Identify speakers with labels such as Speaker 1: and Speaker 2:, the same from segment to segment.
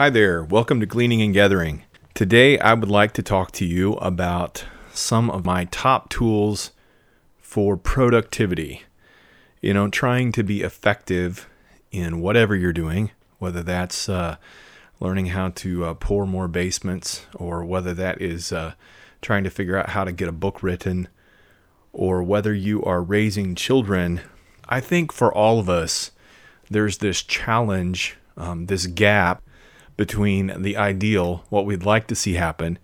Speaker 1: Hi there, welcome to Gleaning and Gathering. Today I would like to talk to you about some of my top tools for productivity. You know, trying to be effective in whatever you're doing, whether that's uh, learning how to uh, pour more basements, or whether that is uh, trying to figure out how to get a book written, or whether you are raising children. I think for all of us, there's this challenge, um, this gap between the ideal, what we'd like to see happen,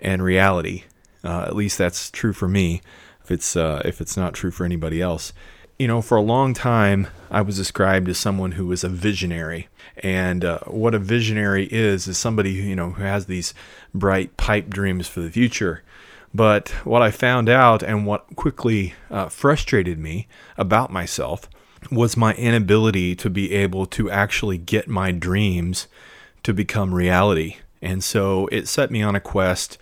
Speaker 1: and reality. Uh, at least that's true for me. If it's uh, if it's not true for anybody else, you know, for a long time I was described as someone who was a visionary, and uh, what a visionary is is somebody who, you know who has these bright pipe dreams for the future. But what I found out and what quickly uh, frustrated me about myself was my inability to be able to actually get my dreams to become reality. And so it set me on a quest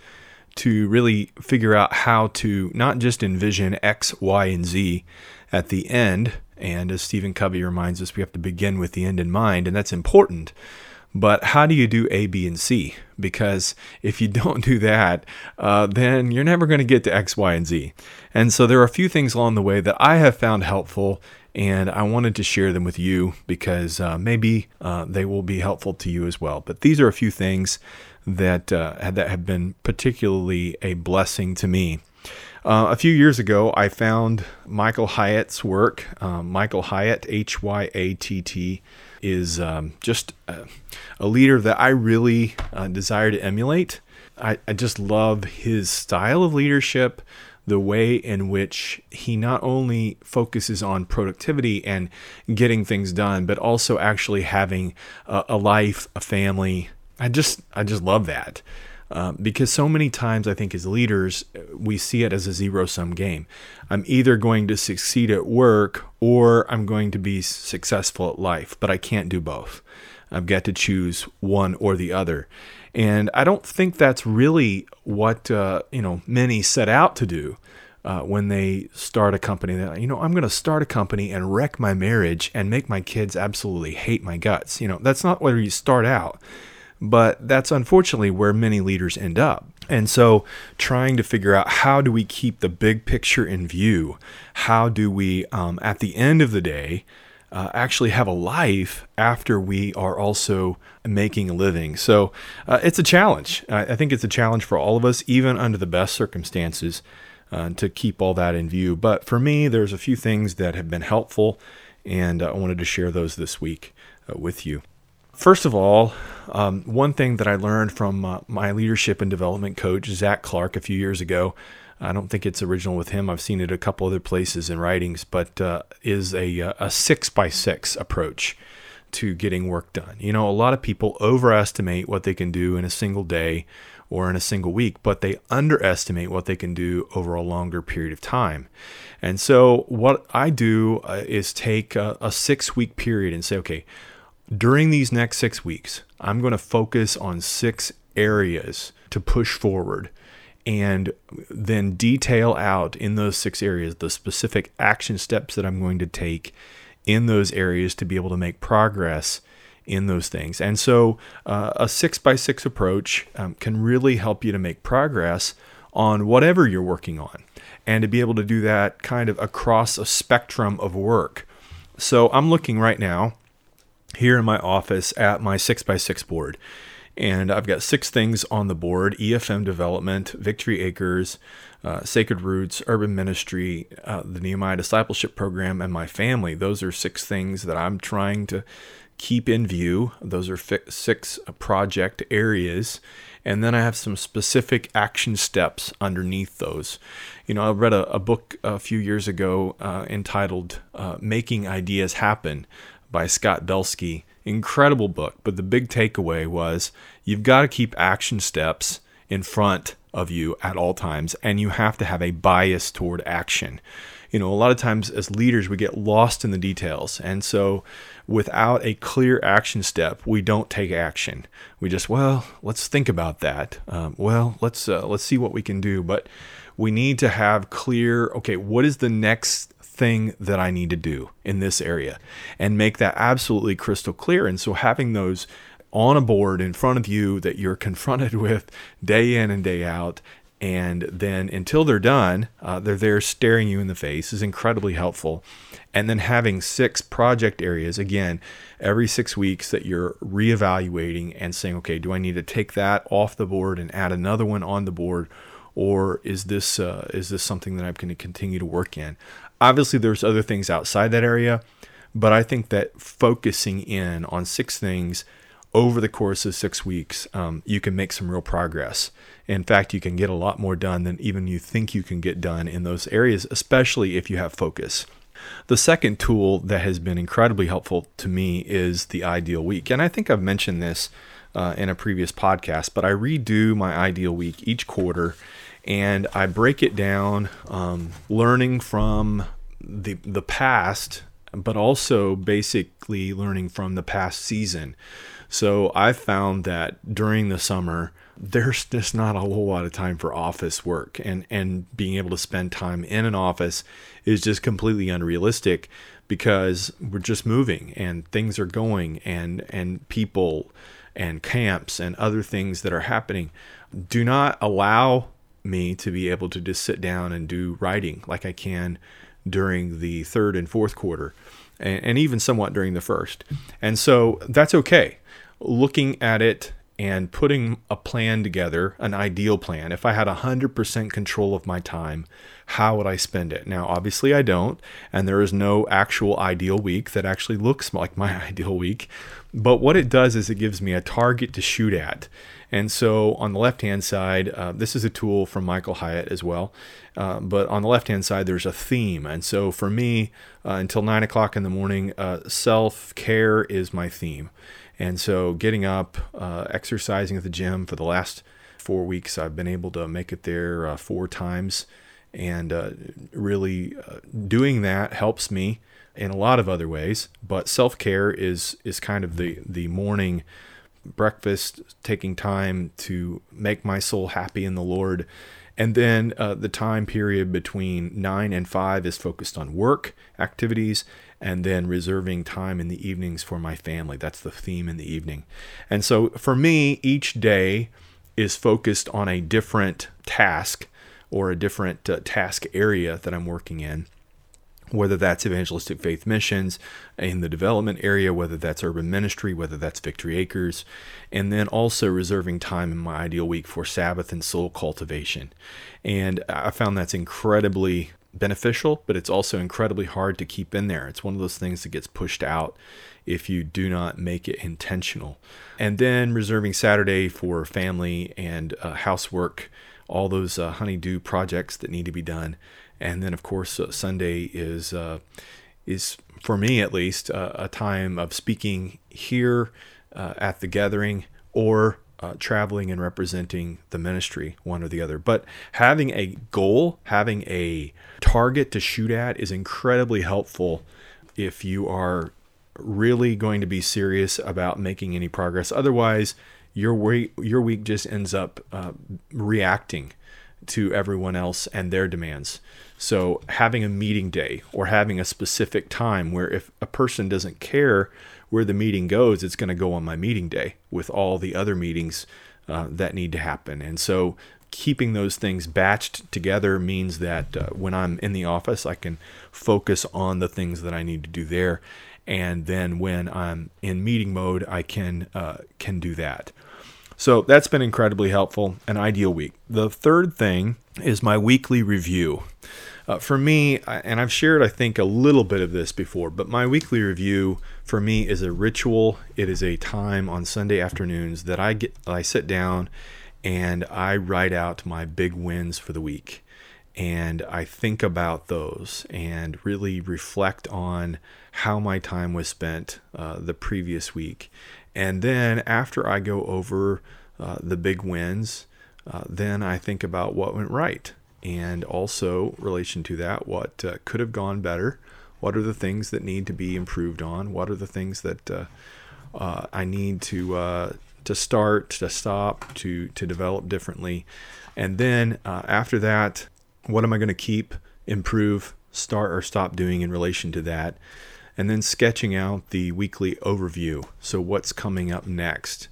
Speaker 1: to really figure out how to not just envision X, Y, and Z at the end. And as Stephen Covey reminds us, we have to begin with the end in mind, and that's important. But how do you do A, B, and C? Because if you don't do that, uh, then you're never going to get to X, Y, and Z. And so there are a few things along the way that I have found helpful and I wanted to share them with you because uh, maybe uh, they will be helpful to you as well. But these are a few things that uh, that have been particularly a blessing to me. Uh, a few years ago, I found Michael Hyatt's work. Um, Michael Hyatt, H Y A T T, is um, just a, a, leader that I really uh, desire to emulate. I, I just love his style of leadership, the way in which he not only focuses on productivity and getting things done, but also actually having a, a life, a family. I just, I just love that. Um, because so many times I think as leaders, we see it as a zero sum game. I'm either going to succeed at work or I'm going to be successful at life, but I can't do both. I've got to choose one or the other. And I don't think that's really what uh, you know many set out to do uh, when they start a company. They're you know, I'm going to start a company and wreck my marriage and make my kids absolutely hate my guts. You know, that's not where you start out. But that's unfortunately where many leaders end up. And so, trying to figure out how do we keep the big picture in view? How do we, um, at the end of the day, uh, actually have a life after we are also making a living. So uh, it's a challenge. I think it's a challenge for all of us, even under the best circumstances, uh, to keep all that in view. But for me, there's a few things that have been helpful, and uh, I wanted to share those this week uh, with you. First of all, um, one thing that I learned from uh, my leadership and development coach, Zach Clark, a few years ago, I don't think it's original with him. I've seen it a couple other places in writings, but uh, is a, uh, a six by six approach to getting work done. You know, a lot of people overestimate what they can do in a single day or in a single week, but they underestimate what they can do over a longer period of time. And so, what I do uh, is take a, a six week period and say, okay, during these next six weeks, I'm going to focus on six areas to push forward and then detail out in those six areas the specific action steps that I'm going to take in those areas to be able to make progress in those things. And so, uh, a six by six approach um, can really help you to make progress on whatever you're working on and to be able to do that kind of across a spectrum of work. So, I'm looking right now here in my office at my six by six board. And I've got six things on the board EFM development, Victory Acres, uh, Sacred Roots, Urban Ministry, uh, the Nehemiah Discipleship Program, and my family. Those are six things that I'm trying to keep in view. Those are fi- six project areas. And then I have some specific action steps underneath those. You know, I read a, a book a few years ago uh, entitled uh, Making Ideas Happen by Scott Belsky incredible book. But the big takeaway was you've got to keep action steps in front of you at all times, and you have to have a bias toward action. You know, a lot of times as leaders, we get lost in the details. And so, without a clear action step, we don't take action. We just, well, let's think about that. Um, well, let's uh, let's see what we can do. But we need to have clear. Okay, what is the next thing that I need to do in this area and make that absolutely crystal clear. And so having those on a board in front of you that you're confronted with day in and day out. And then until they're done, uh, they're there staring you in the face is incredibly helpful. And then having six project areas, again, every six weeks that you're reevaluating and saying, okay, do I need to take that off the board and add another one on the board? Or is this uh, is this something that I'm going to continue to work in? Obviously, there's other things outside that area, but I think that focusing in on six things over the course of six weeks, um, you can make some real progress. In fact, you can get a lot more done than even you think you can get done in those areas, especially if you have focus. The second tool that has been incredibly helpful to me is the ideal week. And I think I've mentioned this uh, in a previous podcast, but I redo my ideal week each quarter and I break it down, um, learning from the, the past, but also basically learning from the past season. So I found that during the summer, there's just not a whole lot of time for office work and and being able to spend time in an office is just completely unrealistic because we're just moving and things are going and and people and camps and other things that are happening do not allow me to be able to just sit down and do writing like I can during the third and fourth quarter and, and even somewhat during the first. And so that's okay. Looking at it and putting a plan together, an ideal plan. If I had 100% control of my time, how would I spend it? Now, obviously, I don't, and there is no actual ideal week that actually looks like my ideal week. But what it does is it gives me a target to shoot at. And so on the left hand side, uh, this is a tool from Michael Hyatt as well. Uh, but on the left hand side, there's a theme. And so for me, uh, until nine o'clock in the morning, uh, self care is my theme. And so, getting up, uh, exercising at the gym for the last four weeks, I've been able to make it there uh, four times. And uh, really uh, doing that helps me in a lot of other ways. But self care is, is kind of the, the morning breakfast, taking time to make my soul happy in the Lord. And then uh, the time period between nine and five is focused on work activities and then reserving time in the evenings for my family. That's the theme in the evening. And so for me, each day is focused on a different task or a different uh, task area that I'm working in. Whether that's evangelistic faith missions in the development area, whether that's urban ministry, whether that's Victory Acres, and then also reserving time in my ideal week for Sabbath and soul cultivation. And I found that's incredibly beneficial, but it's also incredibly hard to keep in there. It's one of those things that gets pushed out if you do not make it intentional. And then reserving Saturday for family and uh, housework, all those uh, honeydew projects that need to be done. And then, of course, uh, Sunday is uh, is for me at least uh, a time of speaking here uh, at the gathering or uh, traveling and representing the ministry, one or the other. But having a goal, having a target to shoot at is incredibly helpful if you are really going to be serious about making any progress. Otherwise, your week, your week just ends up uh, reacting to everyone else and their demands. So, having a meeting day or having a specific time where if a person doesn't care where the meeting goes, it's going to go on my meeting day with all the other meetings uh, that need to happen. And so, keeping those things batched together means that uh, when I'm in the office, I can focus on the things that I need to do there. And then when I'm in meeting mode, I can uh, can do that. So that's been incredibly helpful. An ideal week. The third thing is my weekly review. Uh, for me, and I've shared, I think, a little bit of this before, but my weekly review for me is a ritual. It is a time on Sunday afternoons that I get, I sit down and I write out my big wins for the week. And I think about those and really reflect on how my time was spent uh, the previous week. And then after I go over uh, the big wins, uh, then I think about what went right. And also, relation to that, what uh, could have gone better? What are the things that need to be improved on? What are the things that uh, uh, I need to to start, to stop, to to develop differently? And then after that, what am I going to keep, improve, start, or stop doing in relation to that? and then sketching out the weekly overview. So, what's coming up next,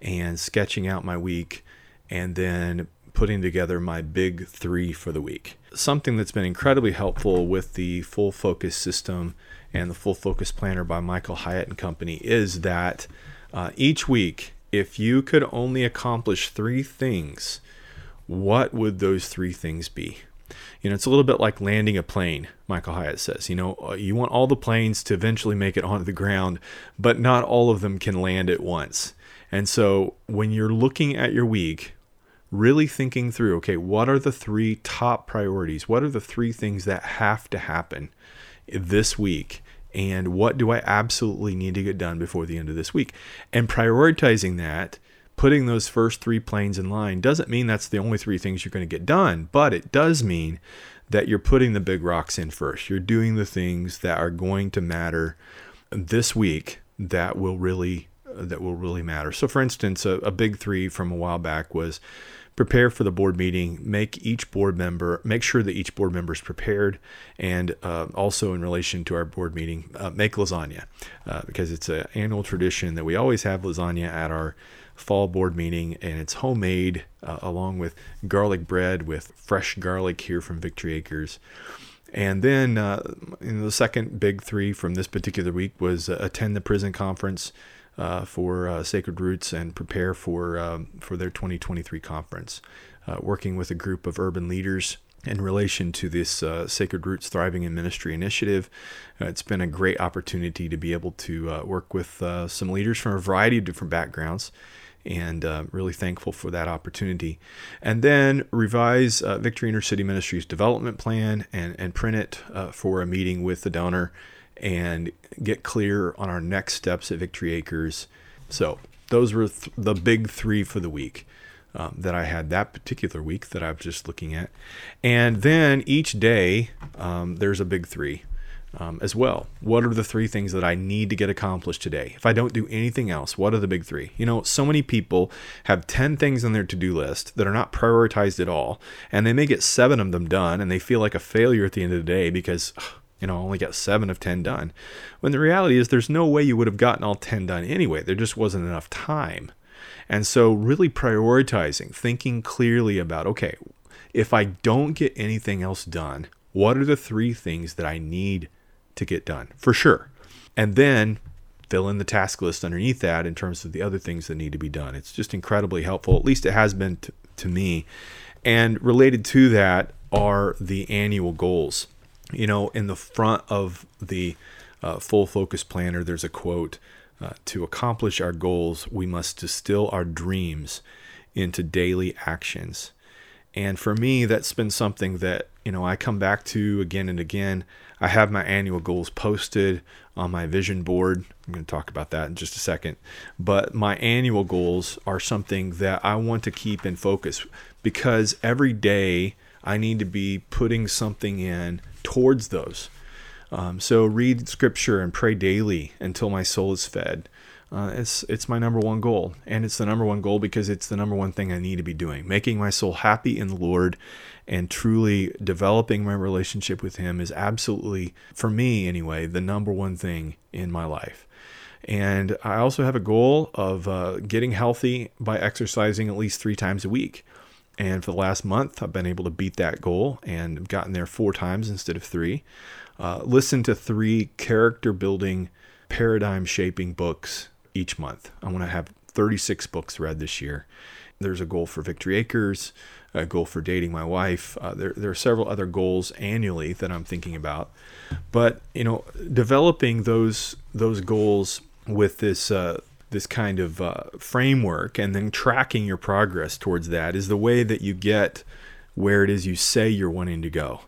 Speaker 1: and sketching out my week, and then putting together my big three for the week. Something that's been incredibly helpful with the full focus system and the full focus planner by Michael Hyatt and Company is that uh, each week, if you could only accomplish three things, what would those three things be? You know, it's a little bit like landing a plane, Michael Hyatt says. You know, uh, you want all the planes to eventually make it onto the ground, but not all of them can land at once. And so when you're looking at your week, really thinking through okay, what are the three top priorities? What are the three things that have to happen this week? And what do I absolutely need to get done before the end of this week? And prioritizing that, putting those first three planes in line doesn't mean that's the only three things you're going to get done, but it does mean that you're putting the big rocks in first. You're doing the things that are going to matter this week that will really that will really matter. So for instance, a, a big 3 from a while back was prepare for the board meeting make each board member make sure that each board member is prepared and uh, also in relation to our board meeting uh, make lasagna uh, because it's an annual tradition that we always have lasagna at our fall board meeting and it's homemade uh, along with garlic bread with fresh garlic here from victory acres. And then uh, the second big three from this particular week was uh, attend the prison conference uh, for uh, Sacred Roots and prepare for um, for their 2023 conference. Uh, working with a group of urban leaders in relation to this uh, Sacred Roots Thriving in Ministry initiative. Uh, it's been a great opportunity to be able to uh, work with some leaders from a variety of different backgrounds. And really thankful for that opportunity. And then revise Victory Inner City Ministries development plan and, and print it for a meeting with the donor and get clear on our next steps at Victory Acres. So, those were th- the big three for the week um, that I had that particular week that I was just looking at. And then each day, um, there's a big three um, as well. What are the three things that I need to get accomplished today? If I don't do anything else, what are the big three? You know, so many people have 10 things on their to do list that are not prioritized at all, and they may get seven of them done, and they feel like a failure at the end of the day because. Ugh, you know, only got seven of 10 done. When the reality is, there's no way you would have gotten all 10 done anyway. There just wasn't enough time. And so, really prioritizing, thinking clearly about, okay, if I don't get anything else done, what are the three things that I need to get done for sure? And then fill in the task list underneath that in terms of the other things that need to be done. It's just incredibly helpful. At least it has been to, to me. And related to that are the annual goals you know, in the front of the uh, full focus planner, there's a quote uh, To accomplish our goals, we must distill our dreams into daily actions. And for me, that's been something that, you know, I come back to again and again. I have my annual goals posted on my vision board. I'm going to talk about that in just a second. But my annual goals are something that I want to keep in focus because every day I need to be putting something in towards those. Um, so read scripture and pray daily until my soul is fed. Uh, it's it's my number one goal, and it's the number one goal because it's the number one thing I need to be doing. Making my soul happy in the Lord, and truly developing my relationship with Him is absolutely, for me anyway, the number one thing in my life. And I also have a goal of uh, getting healthy by exercising at least three times a week. And for the last month, I've been able to beat that goal and gotten there four times instead of three. Uh, listen to three character building, paradigm shaping books each month. I want to have 36 books read this year. There's a goal for Victory Acres, a goal for dating my wife. Uh, there, there are several other goals annually that I'm thinking about. But, you know, developing those those goals with this uh, this kind of uh, framework and then tracking your progress towards that is the way that you get where it is you say you're wanting to go.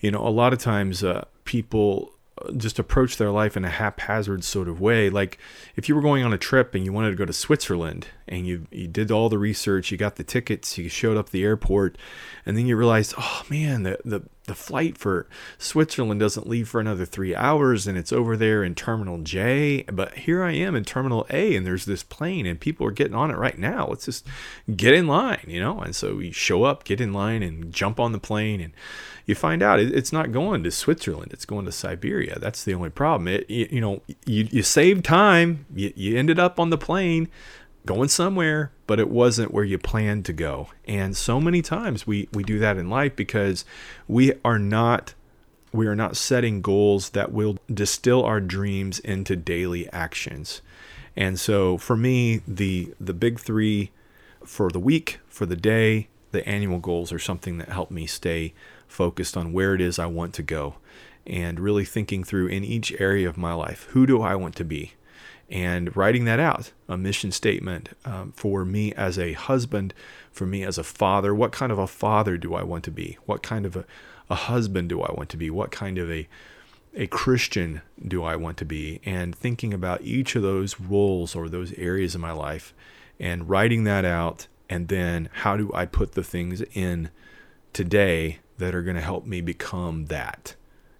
Speaker 1: You know, a lot of times uh, people just approach their life in a haphazard sort of way. Like if you were going on a trip and you wanted to go to Switzerland and you, you did all the research, you got the tickets, you showed up the airport, and then you realized, oh man, the, the the flight for Switzerland doesn't leave for another three hours and it's over there in Terminal J. But here I am in Terminal A and there's this plane and people are getting on it right now. Let's just get in line, you know? And so we show up, get in line, and jump on the plane. And you find out it's not going to Switzerland, it's going to Siberia. That's the only problem. It, you, you know, you, you save time, you, you ended up on the plane going somewhere, but it wasn't where you planned to go. And so many times we, we do that in life because we are not we are not setting goals that will distill our dreams into daily actions. And so for me, the the big three for the week, for the day, the annual goals are something that help me stay focused on where it is I want to go and really thinking through in each area of my life, who do I want to be? and writing that out a mission statement um, for me as a husband, for me as a father. What kind of a father do I want to be? What kind of a, a husband do I want to be? What kind of a a Christian do I want to be? And thinking about each of those roles or those areas in my life and writing that out. And then how do I put the things in today that are going to help me become that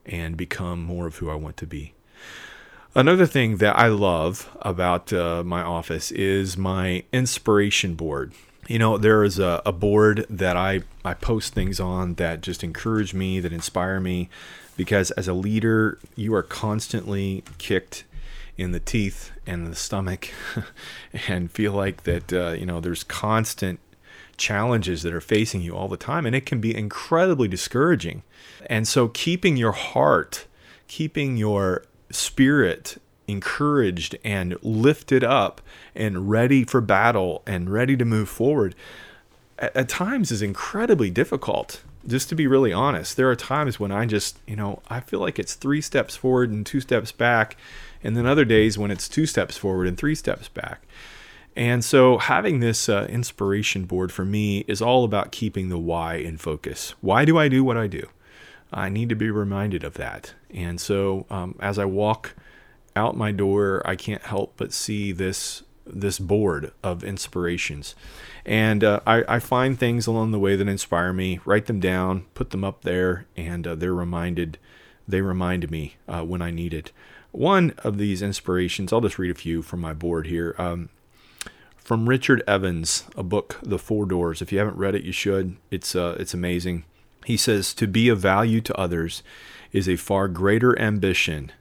Speaker 1: and become more of who I want to be? Another thing that I love about uh, my office is my inspiration board. You know, there is a, a, board that I, I post things on that just encourage me, that inspire me, because as a leader, you are constantly kicked in the teeth and the stomach and feel like that, uh, you know, there's constant challenges that are facing you all the time. And it can be incredibly discouraging. And so, keeping your heart, keeping your spirit encouraged and lifted up and ready for battle and ready to move forward at, at, times is incredibly difficult just to be really honest there are times when i just you know i feel like it's three steps forward and two steps back and then other days when it's two steps forward and three steps back and so having this uh, inspiration board for me is all about keeping the why in focus why do i do what i do I need to be reminded of that. And so um, as I walk out my door, I can't help but see this this board of inspirations. And uh, I, I, find things along the way that inspire me, write them down, put them up there, and uh, they're reminded. They remind me uh, when I need it. One of these inspirations, I'll just read a few from my board here. Um, from Richard Evans, a book, The Four Doors. If you haven't read it, you should. It's uh, it's amazing. He says, To be of value to others is a far greater ambition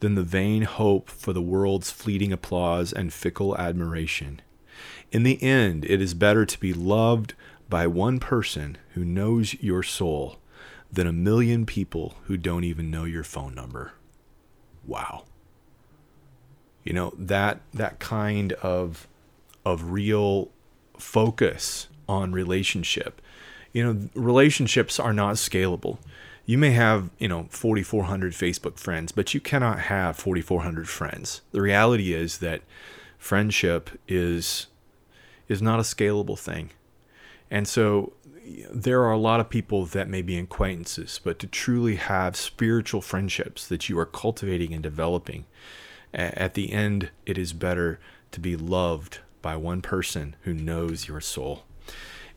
Speaker 1: than the vain hope for the world's fleeting applause and fickle admiration. In the end, it is better to be loved by one person who knows your soul than a million people who don't even know your phone number. Wow. You know, that that kind of of real focus on relationship you know, relationships are not scalable. You may have, you know, 4,400 Facebook friends, but you cannot have 4,400 friends. The reality is that friendship is is not a scalable thing. And so there are a lot of people that may be acquaintances, but to truly have spiritual friendships that you are cultivating and developing, at the end, it is better to be loved by one person who knows your soul.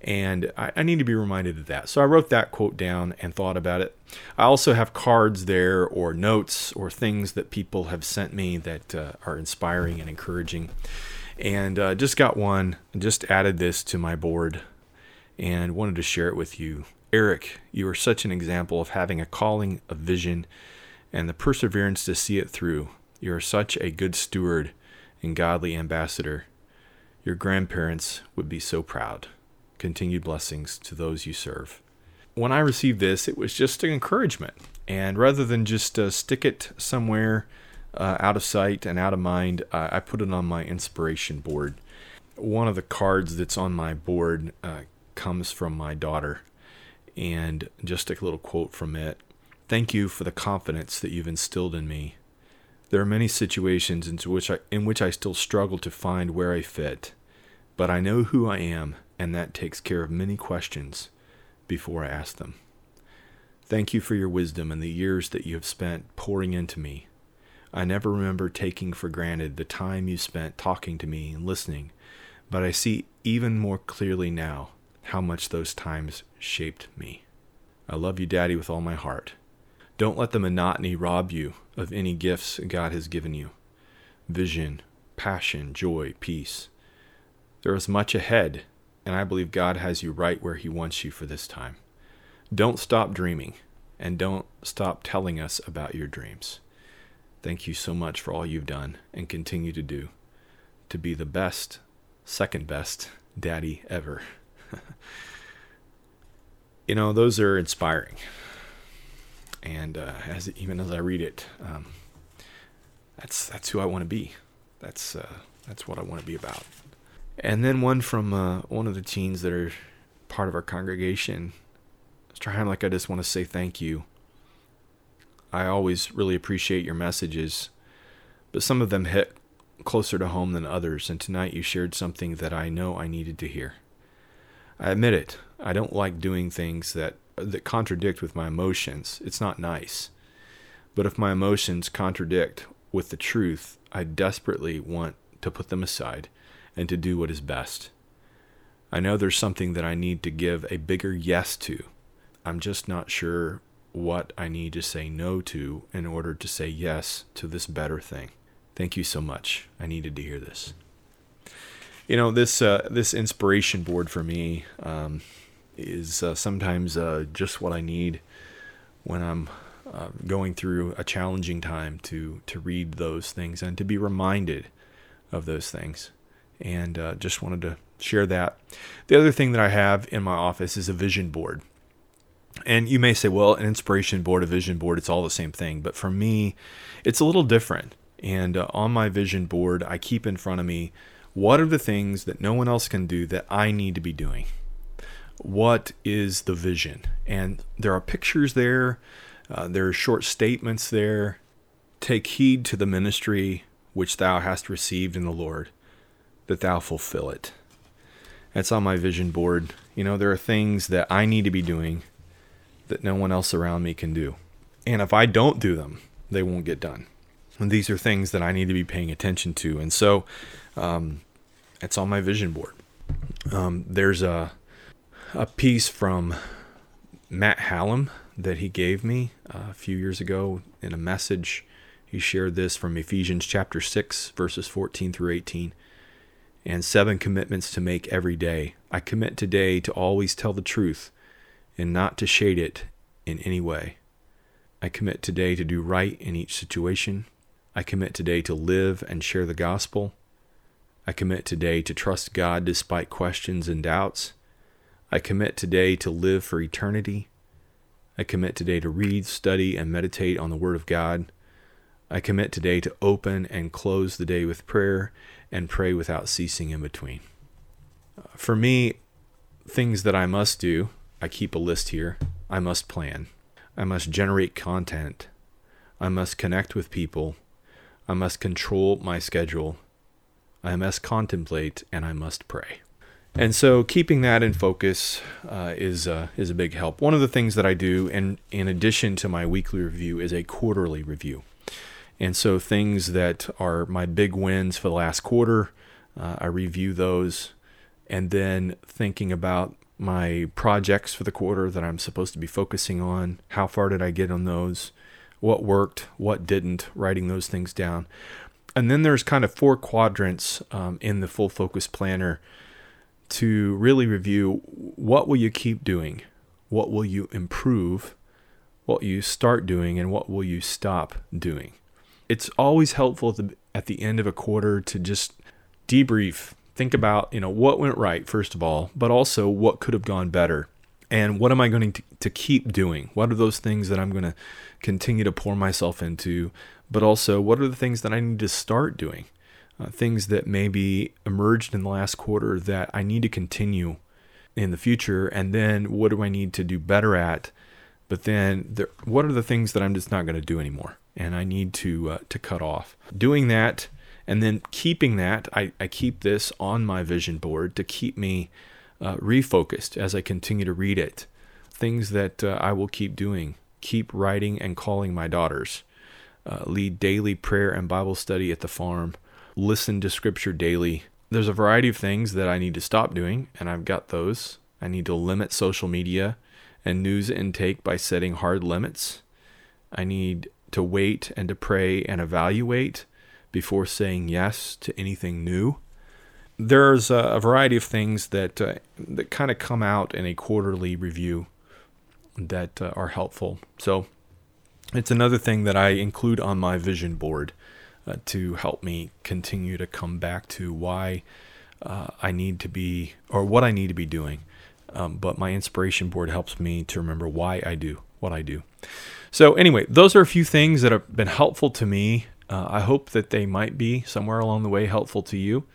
Speaker 1: And I, I, need to be reminded of that. So I wrote that quote down and thought about it. I also have cards there or notes or things that people have sent me that uh, are inspiring and encouraging. And uh, just got one, just added this to my board and wanted to share it with you. Eric, you are such an example of having a calling, a vision, and the perseverance to see it through. You are such a good steward and godly ambassador. Your grandparents would be so proud continued blessings to those you serve. When I received this, it was just an encouragement. And rather than just uh, stick it somewhere uh, out of sight and out of mind, uh, I put it on my inspiration board. One of the cards that's on my board uh, comes from my daughter. And just a little quote from it Thank you for the confidence that you've instilled in me. There are many situations in which I, in which I still struggle to find where I fit, but I know who I am and that takes care of many questions before I ask them. Thank you for your wisdom and the years that you have spent pouring into me. I never remember taking for granted the time you spent talking to me and listening, but I see even more clearly now how much those times shaped me. I love you, Daddy, with all my heart. Don't let the monotony rob you of any gifts God has given you vision, passion, joy, peace. There is much ahead, and I believe God has you right where He wants you for this time. Don't stop dreaming, and don't stop telling us about your dreams. Thank you so much for all you've done and continue to do to be the best, second best daddy ever. you know, those are inspiring. And uh, as even as I read it, um, that's that's who I want to be. That's uh, that's what I want to be about. And then one from uh, one of the teens that are part of our congregation. Trying like I just want to say thank you. I always really appreciate your messages, but some of them hit closer to home than others, and tonight you shared something that I know I needed to hear. I admit it. I don't like doing things that that contradict with my emotions. It's not nice. But if my emotions contradict with the truth, I desperately want to put them aside and to do what is best. I know there's something that I need to give a bigger yes to. I'm just not sure what I need to say no to in order to say yes to this better thing. Thank you so much. I needed to hear this. You know this uh, this inspiration board for me um, is uh, sometimes uh, just what I need when I'm uh, going through a challenging time to to read those things and to be reminded of those things. And uh, just wanted to share that. The other thing that I have in my office is a vision board. And you may say, well, an inspiration board, a vision board, it's all the same thing. But for me, it's a little different. And uh, on my vision board, I keep in front of me what are the things that no one else can do that I need to be doing? What is the vision? And there are pictures there, uh, there are short statements there. Take heed to the ministry which thou hast received in the Lord, that thou fulfill it. That's on my vision board. You know, there are things that I need to be doing that no one else around me can do. And if I don't do them, they won't get done. And these are things that I need to be paying attention to. And so um, it's on my vision board. Um, there's a, a piece from Matt Hallam that he gave me uh, a few years ago in a message. He shared this from Ephesians chapter 6, verses 14 through 18. And seven commitments to make every day. I commit today to always tell the truth and not to shade it in any way. I commit today to do right in each situation. I commit today to live and share the gospel. I commit today to trust God despite questions and doubts. I commit today to live for eternity. I commit today to read, study, and meditate on the Word of God. I commit today to open and close the day with prayer and pray without ceasing in between. Uh, for me, things that I must do, I keep a list here. I must plan. I must generate content. I must connect with people. I must control my schedule. I must contemplate and I must pray. And so keeping that in focus uh, is uh, is a big help. One of the things that I do, in in addition to my weekly review, is a quarterly review. And so things that are my big wins for the last quarter, uh, I review those, and then thinking about my projects for the quarter that I'm supposed to be focusing on. How far did I get on those? What worked? What didn't? Writing those things down. And then there's kind of four quadrants um, in the full focus planner to really review what will you keep doing, what will you improve, what you start doing, and what will you stop doing. It's always helpful at the, at the end of a quarter to just debrief, think about you know what went right first of all, but also what could have gone better, and what am I going to, to keep doing? What are those things that I'm going to continue to pour myself into, but also what are the things that I need to start doing? Uh, things that maybe emerged in the last quarter that I need to continue in the future, and then what do I need to do better at? But then, there, what are the things that I'm just not going to do anymore, and I need to uh, to cut off? Doing that, and then keeping that, I, I keep this on my vision board to keep me uh, refocused as I continue to read it. Things that uh, I will keep doing, keep writing and calling my daughters, uh, lead daily prayer and Bible study at the farm listen to scripture daily. There's a variety of things that I need to stop doing, and I've got those. I need to limit social media and news intake by setting hard limits. I need to wait and to pray and evaluate before saying yes to anything new. There's a, variety of things that uh, that kind of come out in a quarterly review that uh, are helpful. So it's another thing that I include on my vision board uh, to help me continue to come back to why uh, I need to be or what I need to be doing. Um, but my inspiration board helps me to remember why I do what I do. So, anyway, those are a few things that have been helpful to me. Uh, I hope that they might be somewhere along the way helpful to you.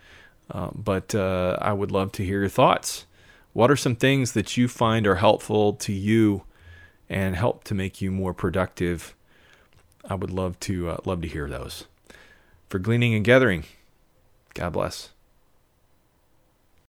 Speaker 1: Uh, but uh, I would love to hear your thoughts. What are some things that you find are helpful to you and help to make you more productive? I would love to uh, love to hear those. For gleaning and gathering, God bless.